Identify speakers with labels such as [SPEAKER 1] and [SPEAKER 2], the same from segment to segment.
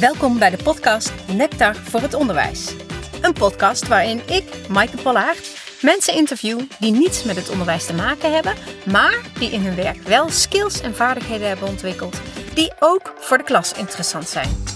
[SPEAKER 1] Welkom bij de podcast Nectar voor het Onderwijs. Een podcast waarin ik, Maaike Pollaert, mensen interview die niets met het onderwijs te maken hebben, maar die in hun werk wel skills en vaardigheden hebben ontwikkeld die ook voor de klas interessant zijn.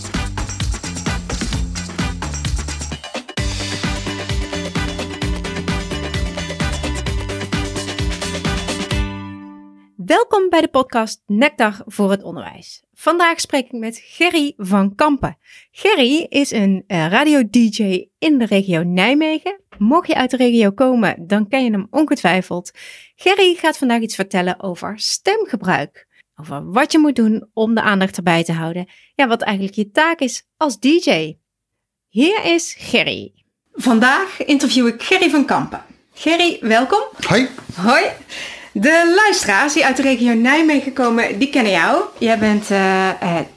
[SPEAKER 1] Welkom bij de podcast Nectar voor het Onderwijs. Vandaag spreek ik met Gerry van Kampen. Gerry is een uh, radio-dj in de regio Nijmegen. Mocht je uit de regio komen, dan ken je hem ongetwijfeld. Gerry gaat vandaag iets vertellen over stemgebruik. Over wat je moet doen om de aandacht erbij te houden. Ja, wat eigenlijk je taak is als DJ. Hier is Gerry. Vandaag interview ik Gerry van Kampen. Gerry, welkom.
[SPEAKER 2] Hoi.
[SPEAKER 1] Hoi. De luisteraars die uit de regio Nijmegen komen, die kennen jou. Jij bent uh,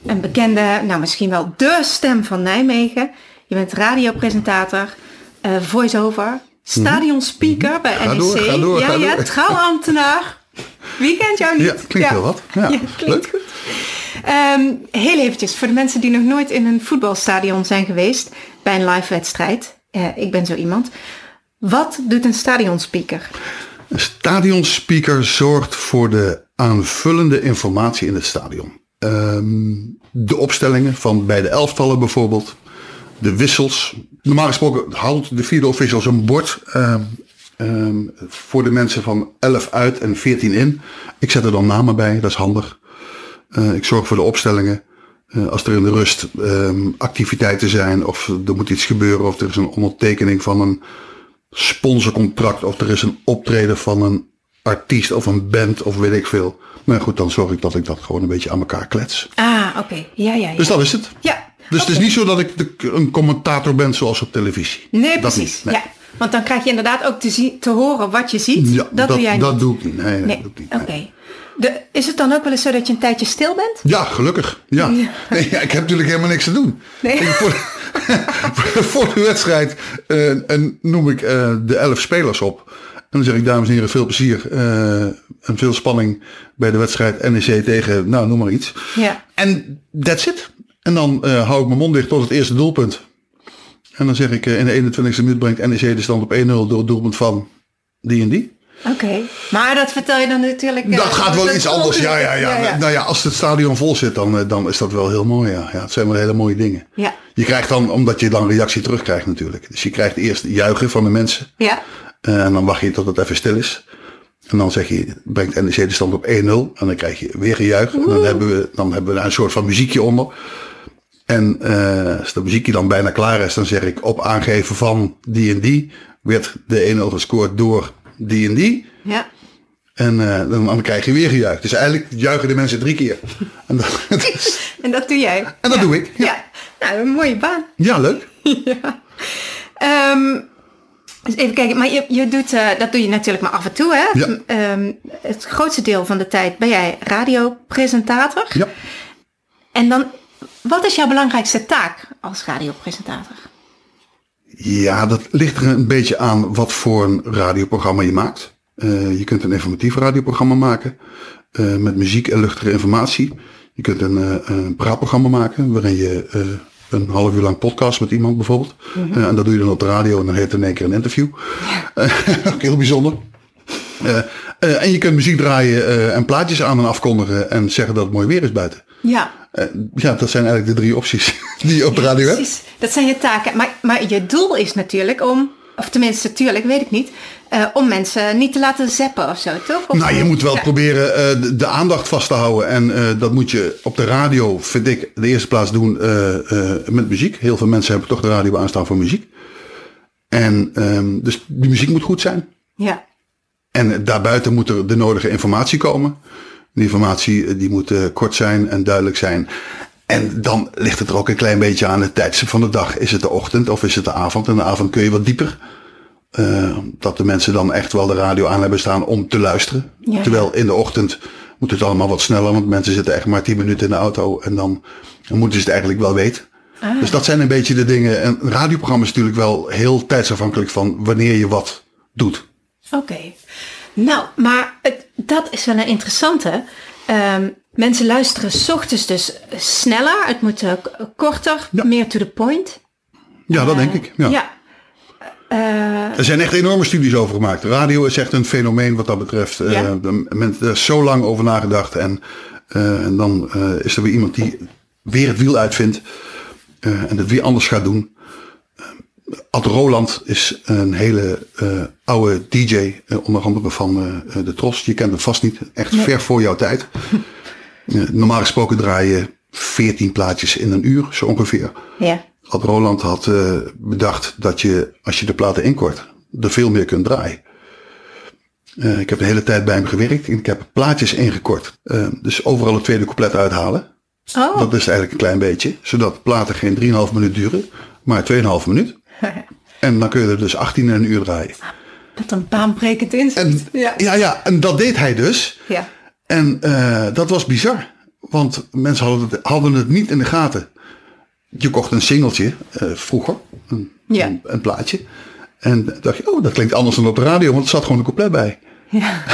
[SPEAKER 1] een bekende, nou misschien wel de stem van Nijmegen. Je bent radiopresentator, uh, voice-over, stadionspeaker mm -hmm. bij NEC.
[SPEAKER 2] Door, ga door,
[SPEAKER 1] ja,
[SPEAKER 2] ga
[SPEAKER 1] ja, trouwambtenaar. Wie kent jou niet?
[SPEAKER 2] Ja, klinkt
[SPEAKER 1] ja.
[SPEAKER 2] heel wat. Ja,
[SPEAKER 1] ja klinkt
[SPEAKER 2] leuk.
[SPEAKER 1] goed. Um, heel eventjes, voor de mensen die nog nooit in een voetbalstadion zijn geweest, bij een live wedstrijd. Uh, ik ben zo iemand. Wat doet een stadionspeaker?
[SPEAKER 2] Een stadionspeaker zorgt voor de aanvullende informatie in het stadion. Um, de opstellingen van beide elftallen bijvoorbeeld. De wissels. Normaal gesproken houdt de vierde officials een bord um, um, voor de mensen van 11 uit en 14 in. Ik zet er dan namen bij, dat is handig. Uh, ik zorg voor de opstellingen. Uh, als er in de rust activiteiten zijn of er moet iets gebeuren of er is een ondertekening van een sponsorcontract of er is een optreden van een artiest of een band of weet ik veel. Maar goed, dan zorg ik dat ik dat gewoon een beetje aan elkaar klets.
[SPEAKER 1] Ah, oké. Okay. Ja, ja, ja.
[SPEAKER 2] Dus dat is het.
[SPEAKER 1] Ja.
[SPEAKER 2] Dus
[SPEAKER 1] okay.
[SPEAKER 2] het is niet zo dat ik de, een commentator ben zoals op televisie.
[SPEAKER 1] Nee,
[SPEAKER 2] dat
[SPEAKER 1] precies.
[SPEAKER 2] Niet, nee.
[SPEAKER 1] Ja. Want dan krijg je inderdaad ook te, zien, te horen wat je ziet.
[SPEAKER 2] Ja,
[SPEAKER 1] dat,
[SPEAKER 2] dat,
[SPEAKER 1] doe jij
[SPEAKER 2] dat
[SPEAKER 1] niet.
[SPEAKER 2] doe ik niet. Nee, nee,
[SPEAKER 1] nee.
[SPEAKER 2] dat doe ik niet.
[SPEAKER 1] Oké. Okay. De, is het dan ook wel eens zo dat je een tijdje stil bent?
[SPEAKER 2] Ja, gelukkig. Ja. ja. Nee, ja ik heb natuurlijk helemaal niks te doen.
[SPEAKER 1] Nee.
[SPEAKER 2] Ik, voor, voor, de wedstrijd uh, en noem ik uh, de elf spelers op. En dan zeg ik, dames en heren, veel plezier uh, en veel spanning bij de wedstrijd NEC tegen, nou, noem maar iets.
[SPEAKER 1] Ja.
[SPEAKER 2] En that's it. En dan hou ik mijn mond dicht tot het eerste doelpunt. En dan zeg ik, in de 21ste minuut brengt NEC de stand op 1-0 door het doelpunt van die en die.
[SPEAKER 1] Oké, okay. maar dat vertel je dan natuurlijk...
[SPEAKER 2] Dat gaat wel iets anders, ja, ja, ja, ja, ja. Nou ja, als het stadion vol zit, dan, dan is dat wel heel mooi, ja. ja het zijn wel hele mooie dingen.
[SPEAKER 1] Ja.
[SPEAKER 2] Je krijgt dan, omdat je dan reactie terugkrijgt natuurlijk. Dus je krijgt eerst juichen van de mensen.
[SPEAKER 1] Ja.
[SPEAKER 2] En dan wacht je tot het even stil is. En dan zeg je, brengt NEC de stand op 1-0. En dan krijg je weer gejuich. En dan hebben, we, dan hebben we daar een soort van muziekje onder. En uh, als de muziekje dan bijna klaar is, dan zeg ik op aangeven van die en die. Werd de 1-0 gescoord door die en die.
[SPEAKER 1] Ja.
[SPEAKER 2] En uh, dan, dan krijg je weer gejuich. Dus eigenlijk juichen de mensen drie keer.
[SPEAKER 1] En dat, en dat doe jij?
[SPEAKER 2] En dat
[SPEAKER 1] ja.
[SPEAKER 2] doe ik.
[SPEAKER 1] Ja. ja. Nou, een mooie baan.
[SPEAKER 2] Ja, leuk.
[SPEAKER 1] ja. Um, dus even kijken, maar je, je doet, uh, dat doe je natuurlijk maar af en toe, hè?
[SPEAKER 2] Ja.
[SPEAKER 1] Um, het grootste deel van de tijd ben jij radiopresentator.
[SPEAKER 2] Ja.
[SPEAKER 1] En dan, wat is jouw belangrijkste taak als radiopresentator?
[SPEAKER 2] Ja, dat ligt er een beetje aan wat voor een radioprogramma je maakt. Uh, je kunt een informatief radioprogramma maken uh, met muziek en luchtige informatie. Je kunt een, uh, een praatprogramma maken waarin je een half uur lang podcast met iemand bijvoorbeeld. Mm -hmm. en dat doe je dan op de radio en dan heet het in één keer een interview. Ja. ook heel bijzonder. en je kunt muziek draaien en plaatjes aan en afkondigen en zeggen dat het mooi weer is buiten.
[SPEAKER 1] Ja.
[SPEAKER 2] ja, dat zijn eigenlijk de drie opties die op de radio
[SPEAKER 1] precies. Dat zijn je taken. Maar, maar je doel is natuurlijk om, of tenminste natuurlijk, weet ik niet, uh, om mensen niet te laten zappen of zo, toch? Of
[SPEAKER 2] nou, je moet wel ja. proberen uh, de, de, aandacht vast te houden. En uh, dat moet je op de radio, vind ik, de eerste plaats doen met muziek. Heel veel mensen hebben toch de radio aanstaan voor muziek. En um, dus die muziek moet goed zijn.
[SPEAKER 1] Ja.
[SPEAKER 2] En daarbuiten moet er de nodige informatie komen. Die informatie die moet kort zijn en duidelijk zijn. En dan ligt het er ook een klein beetje aan het tijdstip van de dag. Is het de ochtend of is het de avond? En de avond kun je wat dieper. Uh, dat de mensen dan echt wel de radio aan hebben staan om te luisteren.
[SPEAKER 1] Ja.
[SPEAKER 2] Terwijl in de ochtend moet het allemaal wat sneller. Want mensen zitten echt maar 10 minuten in de auto. En dan, dan moeten ze het eigenlijk wel weten.
[SPEAKER 1] Ah.
[SPEAKER 2] Dus dat zijn een beetje de dingen. Een radioprogramma is natuurlijk wel heel tijdsafhankelijk van wanneer je wat doet.
[SPEAKER 1] Oké. Okay. Nou, maar het, dat is wel een interessante. ehm, mensen luisteren 's ochtends dus sneller. Het moet eh, korter,
[SPEAKER 2] Ja.
[SPEAKER 1] meer to the point.
[SPEAKER 2] Ja, dat
[SPEAKER 1] Eh,
[SPEAKER 2] denk ik. Ja.
[SPEAKER 1] ja. Eh,
[SPEAKER 2] Er zijn echt enorme studies over gemaakt. Radio is echt een fenomeen wat dat betreft.
[SPEAKER 1] Ja.
[SPEAKER 2] de men, er is zo lang over nagedacht. En, en dan is er weer iemand die weer het wiel uitvindt. en het weer anders gaat doen. Ad Roland is een hele oude DJ. onder andere van de Tros. Je kent hem vast niet. Echt ver voor jouw tijd. Normaal gesproken draai je 14 plaatjes in een uur. Zo ongeveer.
[SPEAKER 1] ja.
[SPEAKER 2] Ad Roland had eh, bedacht dat je, als je de platen inkort, er veel meer kunt draaien. Eh, ik heb de hele tijd bij hem gewerkt en ik heb plaatjes ingekort. Eh, dus overal het tweede couplet uithalen.
[SPEAKER 1] Oh,
[SPEAKER 2] Dat is eigenlijk een klein beetje. Zodat platen geen 3,5 minuut duren, maar 2,5 minuut. En dan kun je er dus 18 in een uur draaien.
[SPEAKER 1] dat een baanbrekend inzicht.
[SPEAKER 2] En,
[SPEAKER 1] ja.
[SPEAKER 2] ja, ja, en dat deed hij dus.
[SPEAKER 1] Ja.
[SPEAKER 2] En eh, dat was bizar. Want mensen hadden het, hadden het niet in de gaten. Je kocht een singeltje eh, vroeger, een,
[SPEAKER 1] Ja.
[SPEAKER 2] een, een plaatje. En dan dacht je, oh, dat klinkt anders dan op de radio, want er zat gewoon een couplet bij.
[SPEAKER 1] ja.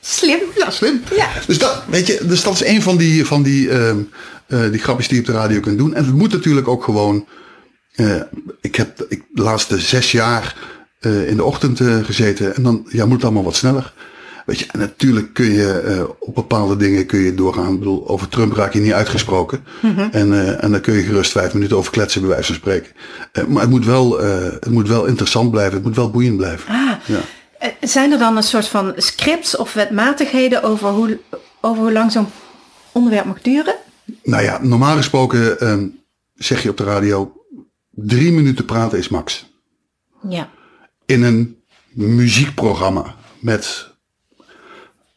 [SPEAKER 1] Slim.
[SPEAKER 2] Ja, slim.
[SPEAKER 1] Ja.
[SPEAKER 2] Dus, dat, weet je, dus dat is een van die, van die, ehm, eh, die grapjes die je op de radio kunt doen. En het moet natuurlijk ook gewoon. ik heb ik, de laatste zes jaar in de ochtend gezeten. En dan ja, moet het allemaal wat sneller. Weet je, en natuurlijk kun je eh, op bepaalde dingen kun je doorgaan. Ik bedoel, over Trump raak je niet uitgesproken. en, eh, en dan kun je gerust vijf minuten over kletsen, bij wijze van spreken. Eh, maar het moet, wel, het moet wel interessant blijven. Het moet wel boeiend blijven.
[SPEAKER 1] Ah,
[SPEAKER 2] Ja.
[SPEAKER 1] zijn er dan een soort van scripts of wetmatigheden over hoe, over hoe lang zo'n onderwerp mag duren?
[SPEAKER 2] Nou ja, normaal gesproken ehm, zeg je op de radio, drie minuten praten is max.
[SPEAKER 1] Ja.
[SPEAKER 2] In een muziekprogramma met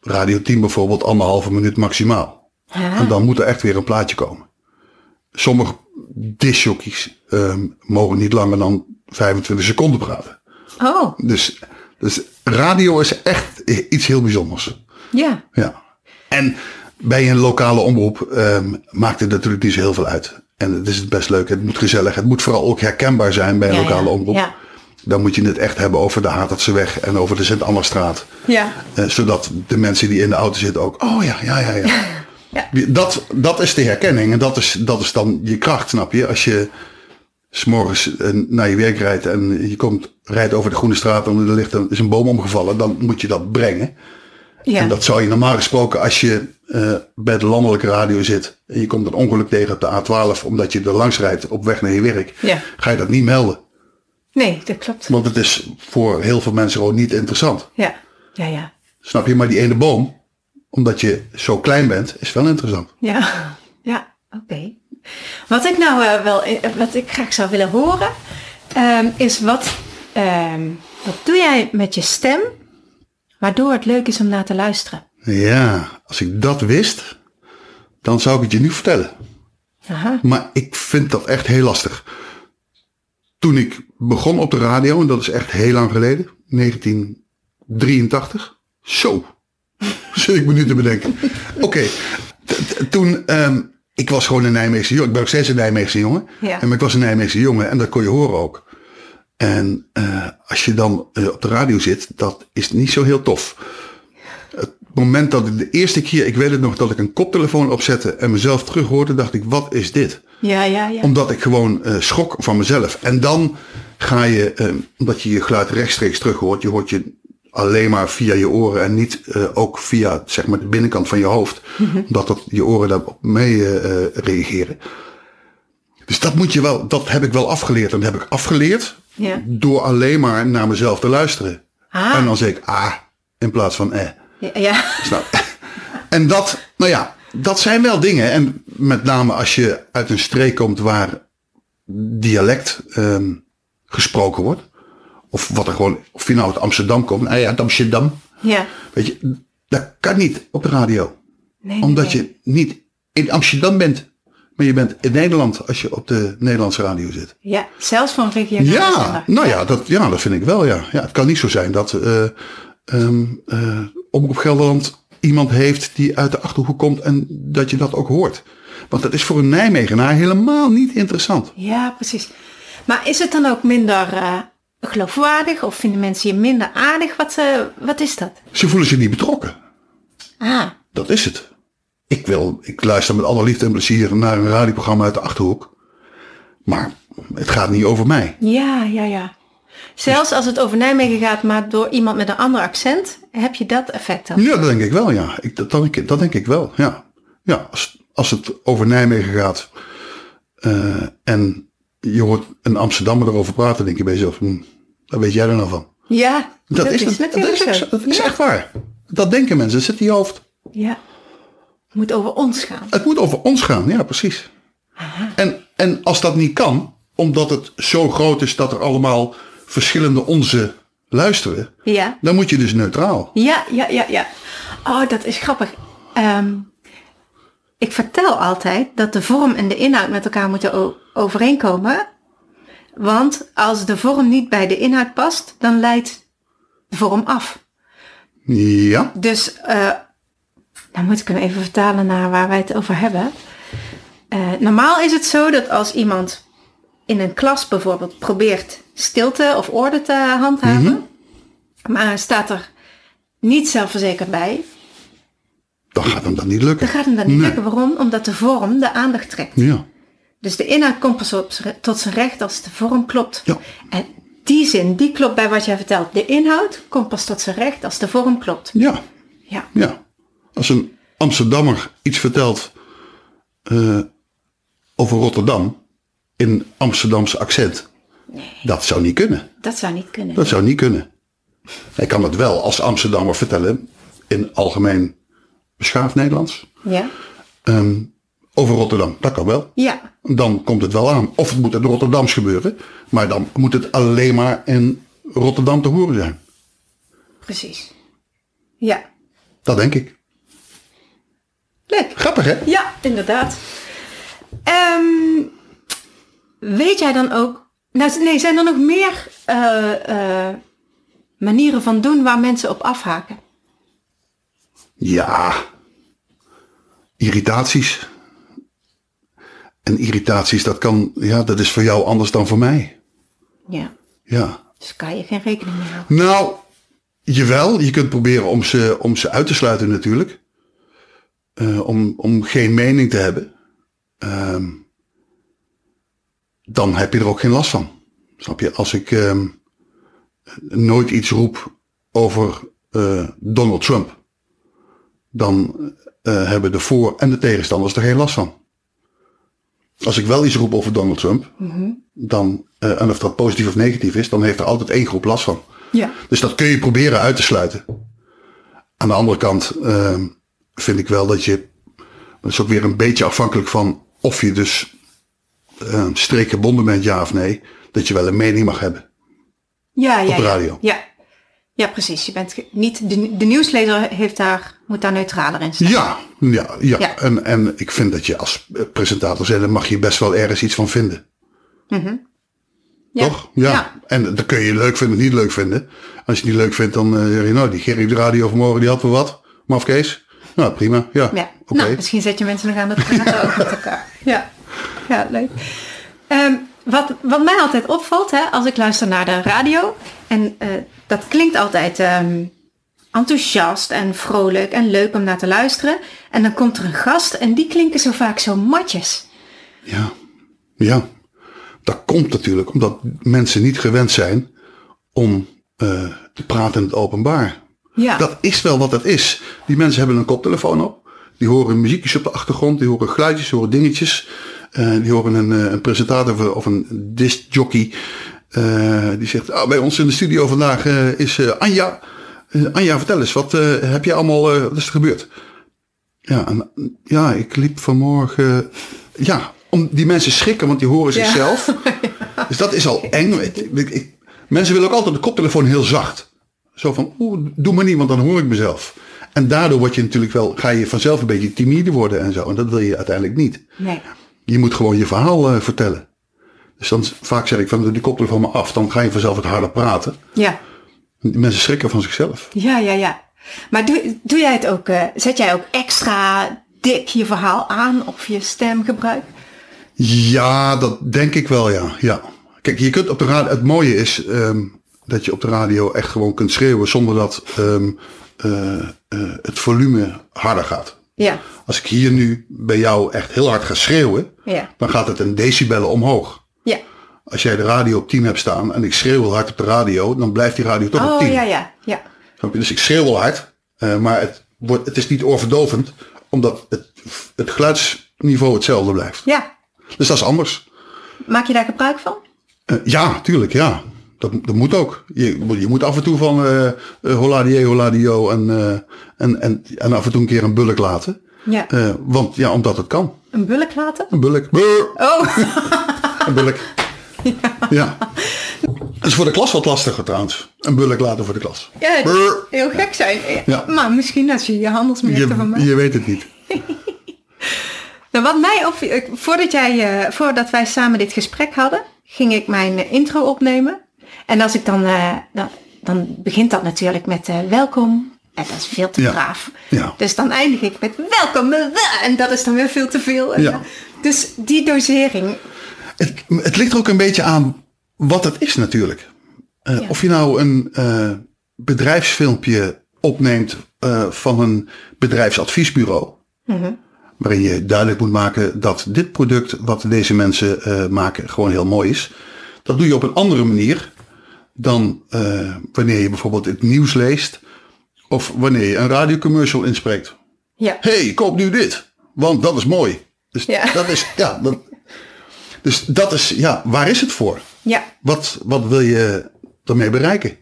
[SPEAKER 2] Radio 10 bijvoorbeeld anderhalve minuut maximaal.
[SPEAKER 1] Ja.
[SPEAKER 2] En dan moet er echt weer een plaatje komen. Sommige discjockeys ehm, mogen niet langer dan 25 seconden praten.
[SPEAKER 1] Oh,
[SPEAKER 2] Dus, dus radio is echt iets heel bijzonders.
[SPEAKER 1] ja.
[SPEAKER 2] Ja. En bij een lokale omroep ehm, maakt het natuurlijk niet zo heel veel uit. En het is best leuk. Het moet gezellig. Het moet vooral ook herkenbaar zijn bij een
[SPEAKER 1] Ja,
[SPEAKER 2] lokale
[SPEAKER 1] ja.
[SPEAKER 2] omroep.
[SPEAKER 1] Ja.
[SPEAKER 2] Dan moet je het echt hebben over de Haartatseweg en over de Sint-Annastraat.
[SPEAKER 1] Ja.
[SPEAKER 2] Eh, zodat de mensen die in de auto zitten ook, oh ja, ja, ja, ja.
[SPEAKER 1] Ja.
[SPEAKER 2] Dat, dat is de herkenning en dat is, dat is dan je kracht, snap je? Als je s'morgens eh, naar je werk rijdt en je komt, rijdt over de Groene Straat en er ligt een, is een boom omgevallen, dan moet je dat brengen.
[SPEAKER 1] Ja.
[SPEAKER 2] En dat zou je normaal gesproken als je eh, bij de landelijke radio zit en je komt een ongeluk tegen op de A12 omdat je er langs rijdt op weg naar je werk,
[SPEAKER 1] Ja.
[SPEAKER 2] ga je dat niet melden.
[SPEAKER 1] Nee, dat klopt.
[SPEAKER 2] Want het is voor heel veel mensen gewoon niet interessant.
[SPEAKER 1] Ja. Ja, ja.
[SPEAKER 2] Snap je? Maar die ene boom, omdat je zo klein bent, is wel interessant.
[SPEAKER 1] Ja. Ja, oké. Wat ik nou eh, wel, eh, wat ik graag zou willen horen, ehm, is wat, ehm, wat doe jij met je stem, waardoor het leuk is om naar te luisteren?
[SPEAKER 2] Ja, als ik dat wist, dan zou ik het je nu vertellen.
[SPEAKER 1] Aha.
[SPEAKER 2] Maar ik vind dat echt heel lastig. Toen ik begon op de radio, en dat is echt heel lang geleden, 1983. Zo, zit ik me nu te bedenken. Oké, toen, ehm, ik was gewoon een Nijmeegse jongen. Ik ben nog steeds een Nijmeegse jongen.
[SPEAKER 1] Ja.
[SPEAKER 2] Maar ik was een Nijmeegse jongen en dat kon je horen ook. En eh, als je dan eh, op de radio zit, dat is niet zo heel tof. Het moment dat ik de eerste keer, ik weet het nog, dat ik een koptelefoon opzette en mezelf terug hoorde, dacht ik, wat is dit?
[SPEAKER 1] Ja, ja, ja.
[SPEAKER 2] Omdat ik gewoon eh, schrok van mezelf. En dan ga je, eh, omdat je je geluid rechtstreeks terug hoort, je hoort je alleen maar via je oren en niet eh, ook via zeg maar, de binnenkant van je hoofd. Omdat dat je oren daarop mee eh, eh, reageren. Dus dat moet je wel, dat heb ik wel afgeleerd. En dat heb ik afgeleerd door alleen maar naar mezelf te luisteren.
[SPEAKER 1] Ah.
[SPEAKER 2] En dan zeg ik ah in plaats van eh.
[SPEAKER 1] Ja, ja.
[SPEAKER 2] Snap. En dat, nou ja, dat zijn wel dingen. En met name als je uit een streek komt waar dialect ehm, gesproken wordt. Of wat er gewoon, of je nou uit Amsterdam komt. Nou ja, uit Amsterdam.
[SPEAKER 1] ja.
[SPEAKER 2] Weet je, dat kan niet op de radio.
[SPEAKER 1] Nee, nee,
[SPEAKER 2] Omdat
[SPEAKER 1] nee.
[SPEAKER 2] je niet in Amsterdam bent. Maar je bent in Nederland als je op de Nederlandse radio zit.
[SPEAKER 1] Ja, zelfs van regionale
[SPEAKER 2] Ja,
[SPEAKER 1] zender.
[SPEAKER 2] nou ja, dat, ja, dat vind ik wel, ja. ja. Het kan niet zo zijn dat ehm eh, Omroep Gelderland iemand heeft die uit de Achterhoek komt en dat je dat ook hoort. Want dat is voor een Nijmegenaar helemaal niet interessant.
[SPEAKER 1] Ja, precies. Maar is het dan ook minder eh, geloofwaardig of vinden mensen je minder aardig? Wat, eh, wat is dat?
[SPEAKER 2] Ze voelen zich niet betrokken.
[SPEAKER 1] Ah,
[SPEAKER 2] Dat is het. Ik wil, ik luister met alle liefde en plezier naar een radioprogramma uit de Achterhoek. Maar het gaat niet over mij.
[SPEAKER 1] ja, ja, ja. Zelfs als het over Nijmegen gaat, maar door iemand met een ander accent, heb je dat effect dan?
[SPEAKER 2] Ja, dat denk ik wel, ja. Ik, dat, dat, denk- dat denk ik wel, ja. Ja, als, als het over Nijmegen gaat eh, en je hoort een Amsterdammer erover praten, denk je bij jezelf, hm, wat weet jij er nou van?
[SPEAKER 1] Ja, dat, is,
[SPEAKER 2] dat-
[SPEAKER 1] natuurlijk
[SPEAKER 2] dat is,
[SPEAKER 1] zo.
[SPEAKER 2] echt- dat is
[SPEAKER 1] ja.
[SPEAKER 2] echt waar. Dat denken mensen, dat zit in je hoofd.
[SPEAKER 1] ja. Het moet over ons gaan.
[SPEAKER 2] Het moet over ons gaan, ja, precies. En, en als dat niet kan, omdat het zo groot is dat er allemaal verschillende onze luisteren,
[SPEAKER 1] Ja.
[SPEAKER 2] dan moet je dus neutraal.
[SPEAKER 1] Ja, ja, ja, ja. Oh, dat is grappig. Ehm, ik vertel altijd dat de vorm en de inhoud met elkaar moeten overeenkomen. Want als de vorm niet bij de inhoud past, dan leidt de vorm af.
[SPEAKER 2] Ja,
[SPEAKER 1] Dus eh dan moet ik hem even vertalen naar waar wij het over hebben. Eh, normaal is het zo dat als iemand in een klas bijvoorbeeld probeert stilte of orde te handhaven, maar staat er niet zelfverzekerd bij,
[SPEAKER 2] dan gaat hem dat niet lukken.
[SPEAKER 1] dan gaat hem dat niet
[SPEAKER 2] Nee.
[SPEAKER 1] lukken. Waarom? Omdat de vorm de aandacht trekt.
[SPEAKER 2] Ja,
[SPEAKER 1] Dus de inhoud komt pas op tot zijn recht als de vorm klopt.
[SPEAKER 2] Ja.
[SPEAKER 1] En die zin, die klopt bij wat jij vertelt. De inhoud komt pas tot zijn recht als de vorm klopt.
[SPEAKER 2] ja,
[SPEAKER 1] Ja.
[SPEAKER 2] ja. Als een Amsterdammer iets vertelt eh, over Rotterdam in Amsterdamse accent, dat zou niet kunnen.
[SPEAKER 1] Dat zou niet kunnen.
[SPEAKER 2] Dat zou niet kunnen. Hij kan het wel als Amsterdammer vertellen in algemeen beschaafd Nederlands
[SPEAKER 1] Ja.
[SPEAKER 2] ehm, over Rotterdam. Dat kan wel.
[SPEAKER 1] Ja.
[SPEAKER 2] Dan komt het wel aan. Of het moet in Rotterdams gebeuren, maar dan moet het alleen maar in Rotterdam te horen zijn.
[SPEAKER 1] Precies. Ja.
[SPEAKER 2] Dat denk ik.
[SPEAKER 1] Leuk.
[SPEAKER 2] Grappig hè?
[SPEAKER 1] Ja, inderdaad. Ehm, weet jij dan ook... Nou, nee, zijn er nog meer eh, eh, manieren van doen waar mensen op afhaken?
[SPEAKER 2] Ja. Irritaties. En irritaties, dat kan, ja, dat is voor jou anders dan voor mij.
[SPEAKER 1] Ja.
[SPEAKER 2] Ja.
[SPEAKER 1] Dus kan je geen rekening mee houden.
[SPEAKER 2] Nou, jawel, je kunt proberen om ze, om ze uit te sluiten natuurlijk. Eh, om, om geen mening te hebben. Ehm, dan heb je er ook geen last van. Snap je? Als ik ehm, nooit iets roep over eh, Donald Trump, dan eh, hebben de voor- en de tegenstanders er geen last van. Als ik wel iets roep over Donald Trump, dan, eh, en of dat positief of negatief is, dan heeft er altijd één groep last van.
[SPEAKER 1] Ja.
[SPEAKER 2] Dus dat kun je proberen uit te sluiten. Aan de andere kant ehm, vind ik wel dat je, dat is ook weer een beetje afhankelijk van of je dus uh, streekgebonden bent, ja of nee, dat je wel een mening mag hebben.
[SPEAKER 1] Ja, ja,
[SPEAKER 2] Op de
[SPEAKER 1] ja.
[SPEAKER 2] radio.
[SPEAKER 1] Ja. Ja, precies. Je bent niet, de, de nieuwslezer heeft daar, moet daar neutraler in staan.
[SPEAKER 2] Ja, ja, ja.
[SPEAKER 1] Ja.
[SPEAKER 2] En, en ik vind dat je als presentator zender mag je best wel ergens iets van vinden.
[SPEAKER 1] Ja.
[SPEAKER 2] Toch? Ja.
[SPEAKER 1] Ja.
[SPEAKER 2] En dat kun je leuk vinden of niet leuk vinden. Als je het niet leuk vindt, dan zeg je nou, die Gerry de radio vanmorgen, die had wel wat. Mafkees. Nou, prima. Ja,
[SPEAKER 1] Ja. Nou, misschien zet je mensen nog aan het praten ook met elkaar. Ja, ja leuk. Ehm, wat, wat mij altijd opvalt, hè, als ik luister naar de radio, en eh, dat klinkt altijd ehm, enthousiast en vrolijk en leuk om naar te luisteren. En dan komt er een gast en die klinken zo vaak zo matjes.
[SPEAKER 2] Ja, ja. Dat komt natuurlijk omdat mensen niet gewend zijn om eh, te praten in het openbaar.
[SPEAKER 1] Ja,
[SPEAKER 2] Dat is wel wat het is. Die mensen hebben een koptelefoon op. Die horen muziekjes op de achtergrond. Die horen geluidjes, die horen dingetjes. Eh, die horen een, eh, een presentator of- of een discjockey. eh die zegt, ah, bij ons in de studio vandaag is Anja. Anja, vertel eens, wat heb je allemaal, wat is er gebeurd? Ja, en, ja, ik liep vanmorgen. Ja, om die mensen schrikken, want die horen
[SPEAKER 1] Ja.
[SPEAKER 2] zichzelf. Dus dat is al eng. Ik- ik- ik- mensen willen ook altijd de koptelefoon heel zacht. Zo van, oeh, doe maar niet, want dan hoor ik mezelf. En daardoor word je natuurlijk wel, ga je vanzelf een beetje timide worden en zo. En dat wil je uiteindelijk niet.
[SPEAKER 1] nee.
[SPEAKER 2] Je moet gewoon je verhaal eh, vertellen. Dus dan vaak zeg ik van, doe die koptelefoon maar af. Dan ga je vanzelf wat harder praten.
[SPEAKER 1] Ja,
[SPEAKER 2] Die mensen schrikken van zichzelf.
[SPEAKER 1] ja, ja, ja. Maar doe, doe jij het ook, eh, zet jij ook extra dik je verhaal aan of je stemgebruik?
[SPEAKER 2] Ja, dat denk ik wel, ja. ja. Kijk, je kunt op de radio. Het mooie is ehm, dat je op de radio echt gewoon kunt schreeuwen zonder dat ehm, eh, eh, het volume harder gaat.
[SPEAKER 1] Ja.
[SPEAKER 2] Als ik hier nu bij jou echt heel hard ga schreeuwen,
[SPEAKER 1] Ja.
[SPEAKER 2] dan gaat het een decibellen omhoog.
[SPEAKER 1] Ja.
[SPEAKER 2] Als jij de radio op 10 hebt staan en ik schreeuw heel hard op de radio, dan blijft die radio toch op
[SPEAKER 1] Oh,
[SPEAKER 2] 10.
[SPEAKER 1] ja, ja. Ja.
[SPEAKER 2] Dus ik schreeuw wel hard, eh, maar het, wordt, het is niet oorverdovend, omdat het, het geluidsniveau hetzelfde blijft.
[SPEAKER 1] Ja.
[SPEAKER 2] Dus dat is anders.
[SPEAKER 1] Maak je daar gebruik van?
[SPEAKER 2] Eh, ja, tuurlijk, ja. Dat, dat moet ook. Je, moet- je moet af en toe van eh eh, holadie, holadio en, eh, en, en, en af en toe een keer een bulk laten.
[SPEAKER 1] Ja.
[SPEAKER 2] Want ja, omdat het kan.
[SPEAKER 1] Een bulk laten?
[SPEAKER 2] Een bulk.
[SPEAKER 1] Oh,
[SPEAKER 2] een bulk. Ja. Dat is voor de klas wat lastiger trouwens. Een bulk laten voor de klas.
[SPEAKER 1] ja, heel gek zijn.
[SPEAKER 2] Ja.
[SPEAKER 1] Maar misschien als je je handelsmerkte van
[SPEAKER 2] Je,
[SPEAKER 1] maakt.
[SPEAKER 2] je weet het niet.
[SPEAKER 1] Nou, wat mij op, ik- voordat, jij, voordat wij samen dit gesprek hadden, ging ik mijn intro opnemen. En als ik dan, eh, dan, dan begint dat natuurlijk met eh, welkom. En dat is veel te
[SPEAKER 2] Ja.
[SPEAKER 1] braaf.
[SPEAKER 2] Ja.
[SPEAKER 1] Dus dan eindig ik met welkom. eh, En dat is dan weer veel te veel.
[SPEAKER 2] Ja.
[SPEAKER 1] Dus die dosering.
[SPEAKER 2] Het, het ligt er ook een beetje aan wat het is natuurlijk. Of je nou een bedrijfsfilmpje opneemt van een bedrijfsadviesbureau.
[SPEAKER 1] Mhm.
[SPEAKER 2] Waarin je duidelijk moet maken dat dit product wat deze mensen maken gewoon heel mooi is. Dat doe je op een andere manier dan eh, wanneer je bijvoorbeeld het nieuws leest. Of wanneer je een radiocommercial inspreekt.
[SPEAKER 1] Ja.
[SPEAKER 2] hey, koop nu dit, want dat is mooi. Dus
[SPEAKER 1] Ja.
[SPEAKER 2] dat is, ja, dat, dus dat is, ja, waar is het voor?
[SPEAKER 1] Ja.
[SPEAKER 2] Wat, wat wil je ermee bereiken?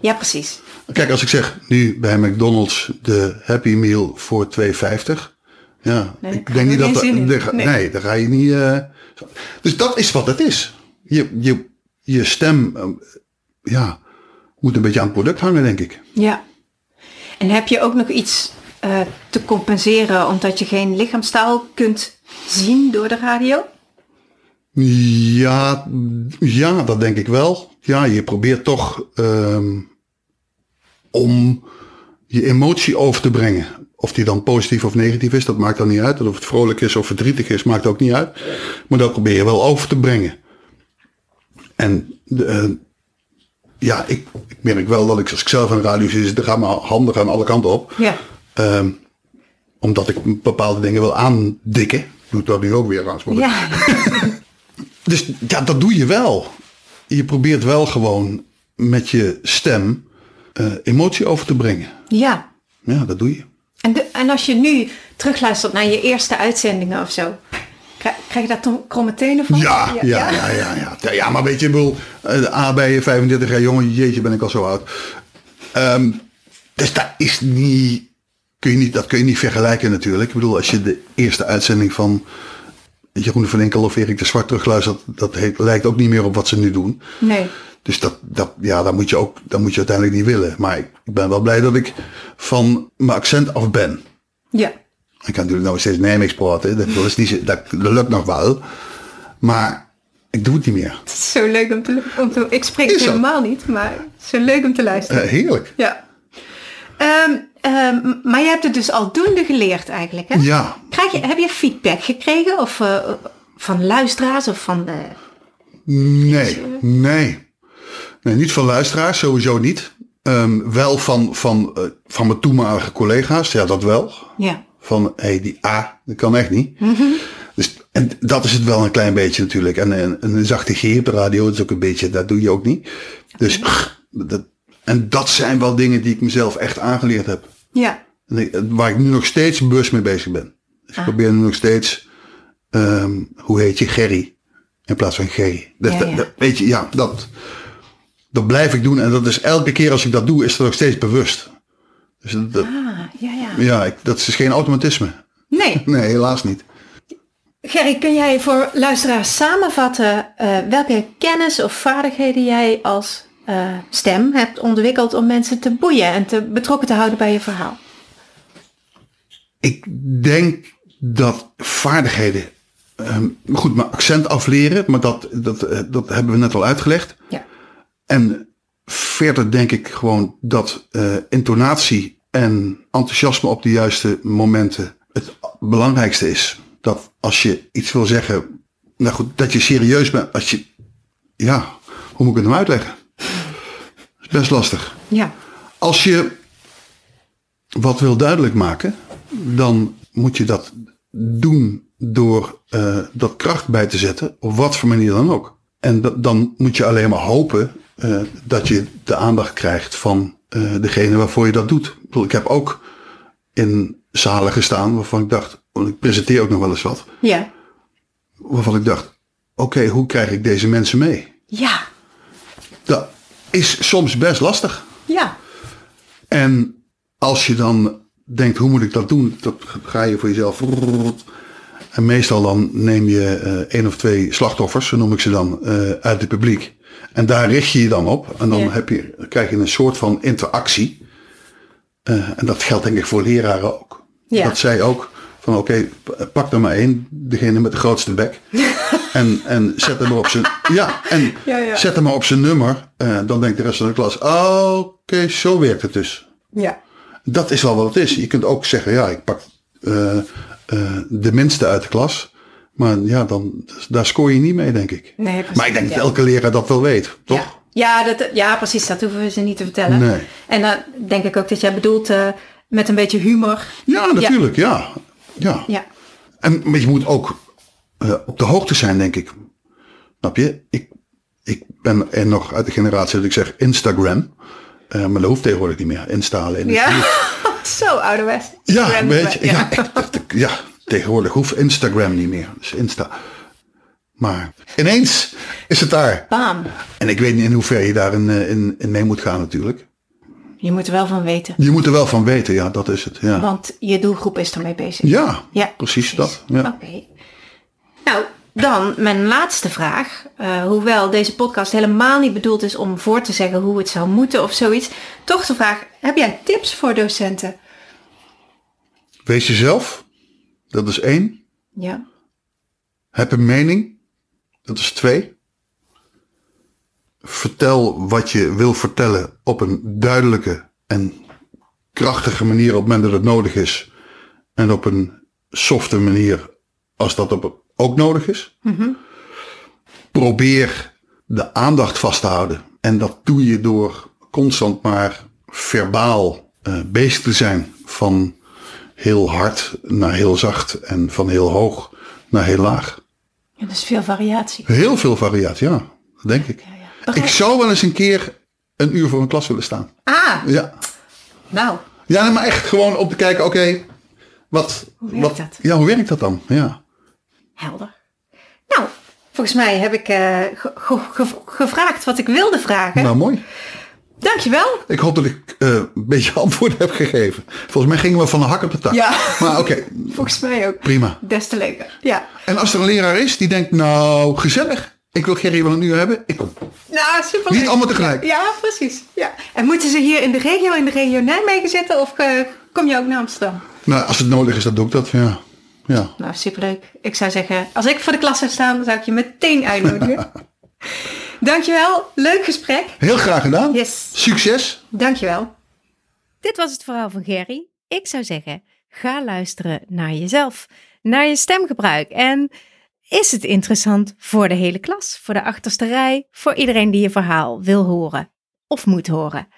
[SPEAKER 1] ja, precies.
[SPEAKER 2] Kijk, als ik zeg nu bij McDonald's de Happy Meal voor 2,50. Ja,
[SPEAKER 1] Nee,
[SPEAKER 2] ik denk niet dat...
[SPEAKER 1] Nee.
[SPEAKER 2] nee. daar ga je niet... eh, dus dat is wat het is. Je, je, je stem, eh, ja, moet een beetje aan het product hangen, denk ik.
[SPEAKER 1] Ja. En heb je ook nog iets eh, te compenseren omdat je geen lichaamstaal kunt zien door de radio?
[SPEAKER 2] Ja, ja, dat denk ik wel. Ja, je probeert toch ehm, om je emotie over te brengen. Of die dan positief of negatief is, dat maakt dan niet uit. Of het vrolijk is of verdrietig is, maakt ook niet uit. Maar dat probeer je wel over te brengen. En eh, ja, ik, ik merk wel dat ik als ik zelf aan de radio zit, dan gaan mijn handen gaan alle kanten op.
[SPEAKER 1] Ja.
[SPEAKER 2] Ehm, omdat ik bepaalde dingen wil aandikken. Ik doe dat nu ook weer maar
[SPEAKER 1] Ja.
[SPEAKER 2] dus ja, dat doe je wel. Je probeert wel gewoon met je stem eh, emotie over te brengen.
[SPEAKER 1] ja.
[SPEAKER 2] Ja, dat doe je.
[SPEAKER 1] En, de, en als je nu terugluistert naar je eerste uitzendingen of zo, krijg, je daar toch kromme tenen van?
[SPEAKER 2] Ja, ja, ja, ja, ja. Ja, ja, maar weet je, ik bedoel, eh, A bij je 35 jaar jongen, jeetje ben ik al zo oud. Ehm, dus dat is niet, kun je niet, dat kun je niet vergelijken natuurlijk. Ik bedoel, als je de eerste uitzending van Jeroen van Enkel of Erik de Zwart terugluistert, dat heet, lijkt ook niet meer op wat ze nu doen.
[SPEAKER 1] Nee.
[SPEAKER 2] Dus dat, dat, ja, dat moet je ook, dat moet je uiteindelijk niet willen. Maar ik, ik ben wel blij dat ik van mijn accent af ben.
[SPEAKER 1] Ja.
[SPEAKER 2] Ik kan natuurlijk nog steeds Nijmeegs praten. Dat, is niet, dat, dat lukt nog wel. Maar ik doe het niet meer.
[SPEAKER 1] Het is zo leuk om te, om te ik spreek het helemaal niet, maar het is zo leuk om te luisteren.
[SPEAKER 2] Eh, heerlijk.
[SPEAKER 1] ja. Ehm, ehm, maar je hebt het dus aldoende geleerd eigenlijk, hè?
[SPEAKER 2] Ja.
[SPEAKER 1] Krijg je, heb je feedback gekregen of eh, van luisteraars of van... eh,
[SPEAKER 2] Nee, nee. Nee, niet van luisteraars, sowieso niet. Ehm, wel van, van, van mijn toenmalige collega's, ja dat wel.
[SPEAKER 1] ja.
[SPEAKER 2] Van, hé, hey, die A, dat kan echt niet. Dus, en dat is het wel een klein beetje natuurlijk. En een, een zachte G op de radio, is ook een beetje, dat doe je ook niet. Dus, dat, en dat zijn wel dingen die ik mezelf echt aangeleerd heb.
[SPEAKER 1] Ja.
[SPEAKER 2] Waar ik nu nog steeds bewust mee bezig ben. Dus ik probeer nu nog steeds, ehm, hoe heet je, Gerry, in plaats van Gerry. Dat,
[SPEAKER 1] Ja,
[SPEAKER 2] dat-
[SPEAKER 1] ja.
[SPEAKER 2] dat- weet je, ja, dat, dat blijf ik doen. En dat is elke keer als ik dat doe, is dat nog steeds bewust. Dus dat, dat-
[SPEAKER 1] Ah, ja, ja.
[SPEAKER 2] ja, ik, dat is geen automatisme.
[SPEAKER 1] Nee.
[SPEAKER 2] Nee, helaas niet.
[SPEAKER 1] Gerry, kun jij voor luisteraars samenvatten eh, welke kennis of vaardigheden jij als eh, stem hebt ontwikkeld om mensen te boeien en te betrokken te houden bij je verhaal?
[SPEAKER 2] Ik denk dat vaardigheden, ehm, goed, mijn accent afleren, maar dat, dat, eh, dat hebben we net al uitgelegd.
[SPEAKER 1] Ja.
[SPEAKER 2] En verder denk ik gewoon dat eh, intonatie en enthousiasme op de juiste momenten het belangrijkste is. Dat als je iets wil zeggen, nou goed, dat je serieus bent. Als je, ja, hoe moet ik het nou uitleggen? Dat is best lastig.
[SPEAKER 1] Ja.
[SPEAKER 2] Als je wat wil duidelijk maken, dan moet je dat doen door uh, dat kracht bij te zetten, op wat voor manier dan ook. En dan moet je alleen maar hopen uh, dat je de aandacht krijgt van uh, degene waarvoor je dat doet. Ik heb ook in zalen gestaan waarvan ik dacht, want ik presenteer ook nog wel eens wat.
[SPEAKER 1] Ja.
[SPEAKER 2] Waarvan ik dacht, oké, hoe krijg ik deze mensen mee?
[SPEAKER 1] Ja.
[SPEAKER 2] Dat is soms best lastig.
[SPEAKER 1] Ja.
[SPEAKER 2] En als je dan denkt, hoe moet ik dat doen? Dat ga je voor jezelf. En meestal dan neem je uh, één of twee slachtoffers, zo noem ik ze dan, uh, uit het publiek. En daar richt je je dan op. En dan
[SPEAKER 1] Ja.
[SPEAKER 2] heb je, krijg je een soort van interactie. Uh, en dat geldt denk ik voor leraren ook.
[SPEAKER 1] Ja.
[SPEAKER 2] Dat zij ook van oké, pak er maar één, degene met de grootste bek. en, en zet hem maar op zijn. Ja, en
[SPEAKER 1] Ja, ja.
[SPEAKER 2] zet hem maar op zijn nummer. Uh, dan denkt de rest van de klas, oh, oké, zo werkt het dus.
[SPEAKER 1] Ja.
[SPEAKER 2] Dat is wel wat het is. Je kunt ook zeggen, ja, ik pak uh, de minste uit de klas. Maar ja, dan, daar scoor je niet mee, denk ik.
[SPEAKER 1] Nee, precies,
[SPEAKER 2] maar ik denk
[SPEAKER 1] ja.
[SPEAKER 2] dat elke leraar dat wel weet, toch?
[SPEAKER 1] Ja. Ja, dat, ja, precies. Dat hoeven we ze niet te vertellen.
[SPEAKER 2] Nee.
[SPEAKER 1] En dan denk ik ook dat jij bedoelt uh, met een beetje humor.
[SPEAKER 2] Ja, natuurlijk, ja. ja.
[SPEAKER 1] Ja.
[SPEAKER 2] En, maar je moet ook uh, op de hoogte zijn, denk ik. Snap je? Ik, ik ben er nog uit de generatie dat ik zeg Instagram. Uh, maar dat hoeft tegenwoordig niet meer. Insta alleen.
[SPEAKER 1] Ja, zo ouderwets.
[SPEAKER 2] Ja, weet je.
[SPEAKER 1] ja.
[SPEAKER 2] Ja, echt, echt, ja, tegenwoordig hoeft Instagram niet meer. Dus Insta. Maar ineens is het daar.
[SPEAKER 1] Bam.
[SPEAKER 2] En ik weet niet in hoeverre je daarin in, in mee moet gaan natuurlijk.
[SPEAKER 1] Je moet er wel van weten.
[SPEAKER 2] Je moet er wel van weten, ja, dat is het. Ja,
[SPEAKER 1] Want je doelgroep is ermee bezig.
[SPEAKER 2] ja,
[SPEAKER 1] Ja,
[SPEAKER 2] precies, dat. Ja.
[SPEAKER 1] Oké. Okay. Nou, dan mijn laatste vraag. Uh, hoewel deze podcast helemaal niet bedoeld is om voor te zeggen hoe het zou moeten of zoiets. Toch de vraag, heb jij tips voor docenten?
[SPEAKER 2] Wees jezelf. Dat is één.
[SPEAKER 1] Ja.
[SPEAKER 2] Heb een mening. Dat is twee. Vertel wat je wil vertellen op een duidelijke en krachtige manier op het moment dat het nodig is. En op een softe manier als dat op, ook nodig is.
[SPEAKER 1] Mm-hmm.
[SPEAKER 2] Probeer de aandacht vast te houden. En dat doe je door constant maar verbaal uh, bezig te zijn. Van heel hard naar heel zacht. En van heel hoog naar heel laag.
[SPEAKER 1] Ja, dus veel variatie.
[SPEAKER 2] Heel veel variatie, ja. Denk ik.
[SPEAKER 1] Ja, ja.
[SPEAKER 2] Ik zou wel eens een keer een uur voor een klas willen staan.
[SPEAKER 1] Ah,
[SPEAKER 2] Ja.
[SPEAKER 1] nou,
[SPEAKER 2] Ja, maar echt gewoon om te kijken, oké, wat,
[SPEAKER 1] Hoe werkt
[SPEAKER 2] wat,
[SPEAKER 1] dat?
[SPEAKER 2] ja, hoe werkt dat dan? Ja.
[SPEAKER 1] helder. Nou, volgens mij heb ik uh, ge ge ge gevraagd wat ik wilde vragen.
[SPEAKER 2] Nou, mooi.
[SPEAKER 1] Dankjewel.
[SPEAKER 2] Ik hoop dat ik uh, een beetje antwoord heb gegeven. Volgens mij gingen we van de hak op de tak.
[SPEAKER 1] Ja.
[SPEAKER 2] Maar oké, okay.
[SPEAKER 1] Volgens mij ook.
[SPEAKER 2] prima.
[SPEAKER 1] Des te leuker. Ja.
[SPEAKER 2] En als er een leraar is die denkt, nou, gezellig. Ik wil Gerry wel een uur hebben. Ik kom.
[SPEAKER 1] Nou, super.
[SPEAKER 2] Niet allemaal tegelijk.
[SPEAKER 1] Ja, precies. Ja. En moeten ze hier in de regio, in de regio Nijmegen zitten of uh, kom je ook naar Amsterdam?
[SPEAKER 2] Nou, als het nodig is, dan doe ik dat, ja. ja.
[SPEAKER 1] Nou, superleuk. Ik zou zeggen, als ik voor de klas zou staan, dan zou ik je meteen uitnodigen. Dankjewel. Leuk gesprek.
[SPEAKER 2] Heel graag gedaan.
[SPEAKER 1] Yes.
[SPEAKER 2] Succes.
[SPEAKER 1] Dankjewel.
[SPEAKER 3] Dit was het verhaal van Gerry. Ik zou zeggen, ga luisteren naar jezelf, naar je stemgebruik. En is het interessant voor de hele klas, voor de achterste rij, voor iedereen die je verhaal wil horen of moet horen?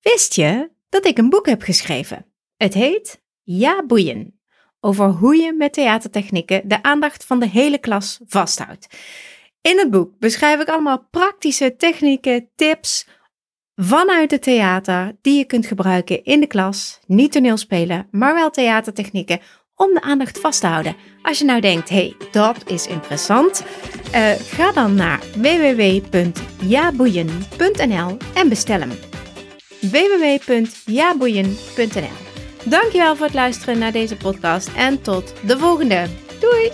[SPEAKER 3] Wist je dat ik een boek heb geschreven? Het heet Ja Boeien. Over hoe je met theatertechnieken de aandacht van de hele klas vasthoudt. In het boek beschrijf ik allemaal praktische technieken, tips vanuit het theater die je kunt gebruiken in de klas. Niet toneelspelen, maar wel theatertechnieken om de aandacht vast te houden. Als je nou denkt, hey, dat is interessant, uh, ga dan naar www.jaboeien.nl en bestel hem. www.jaboeien.nl Dankjewel voor het luisteren naar deze podcast en tot de volgende. Doei!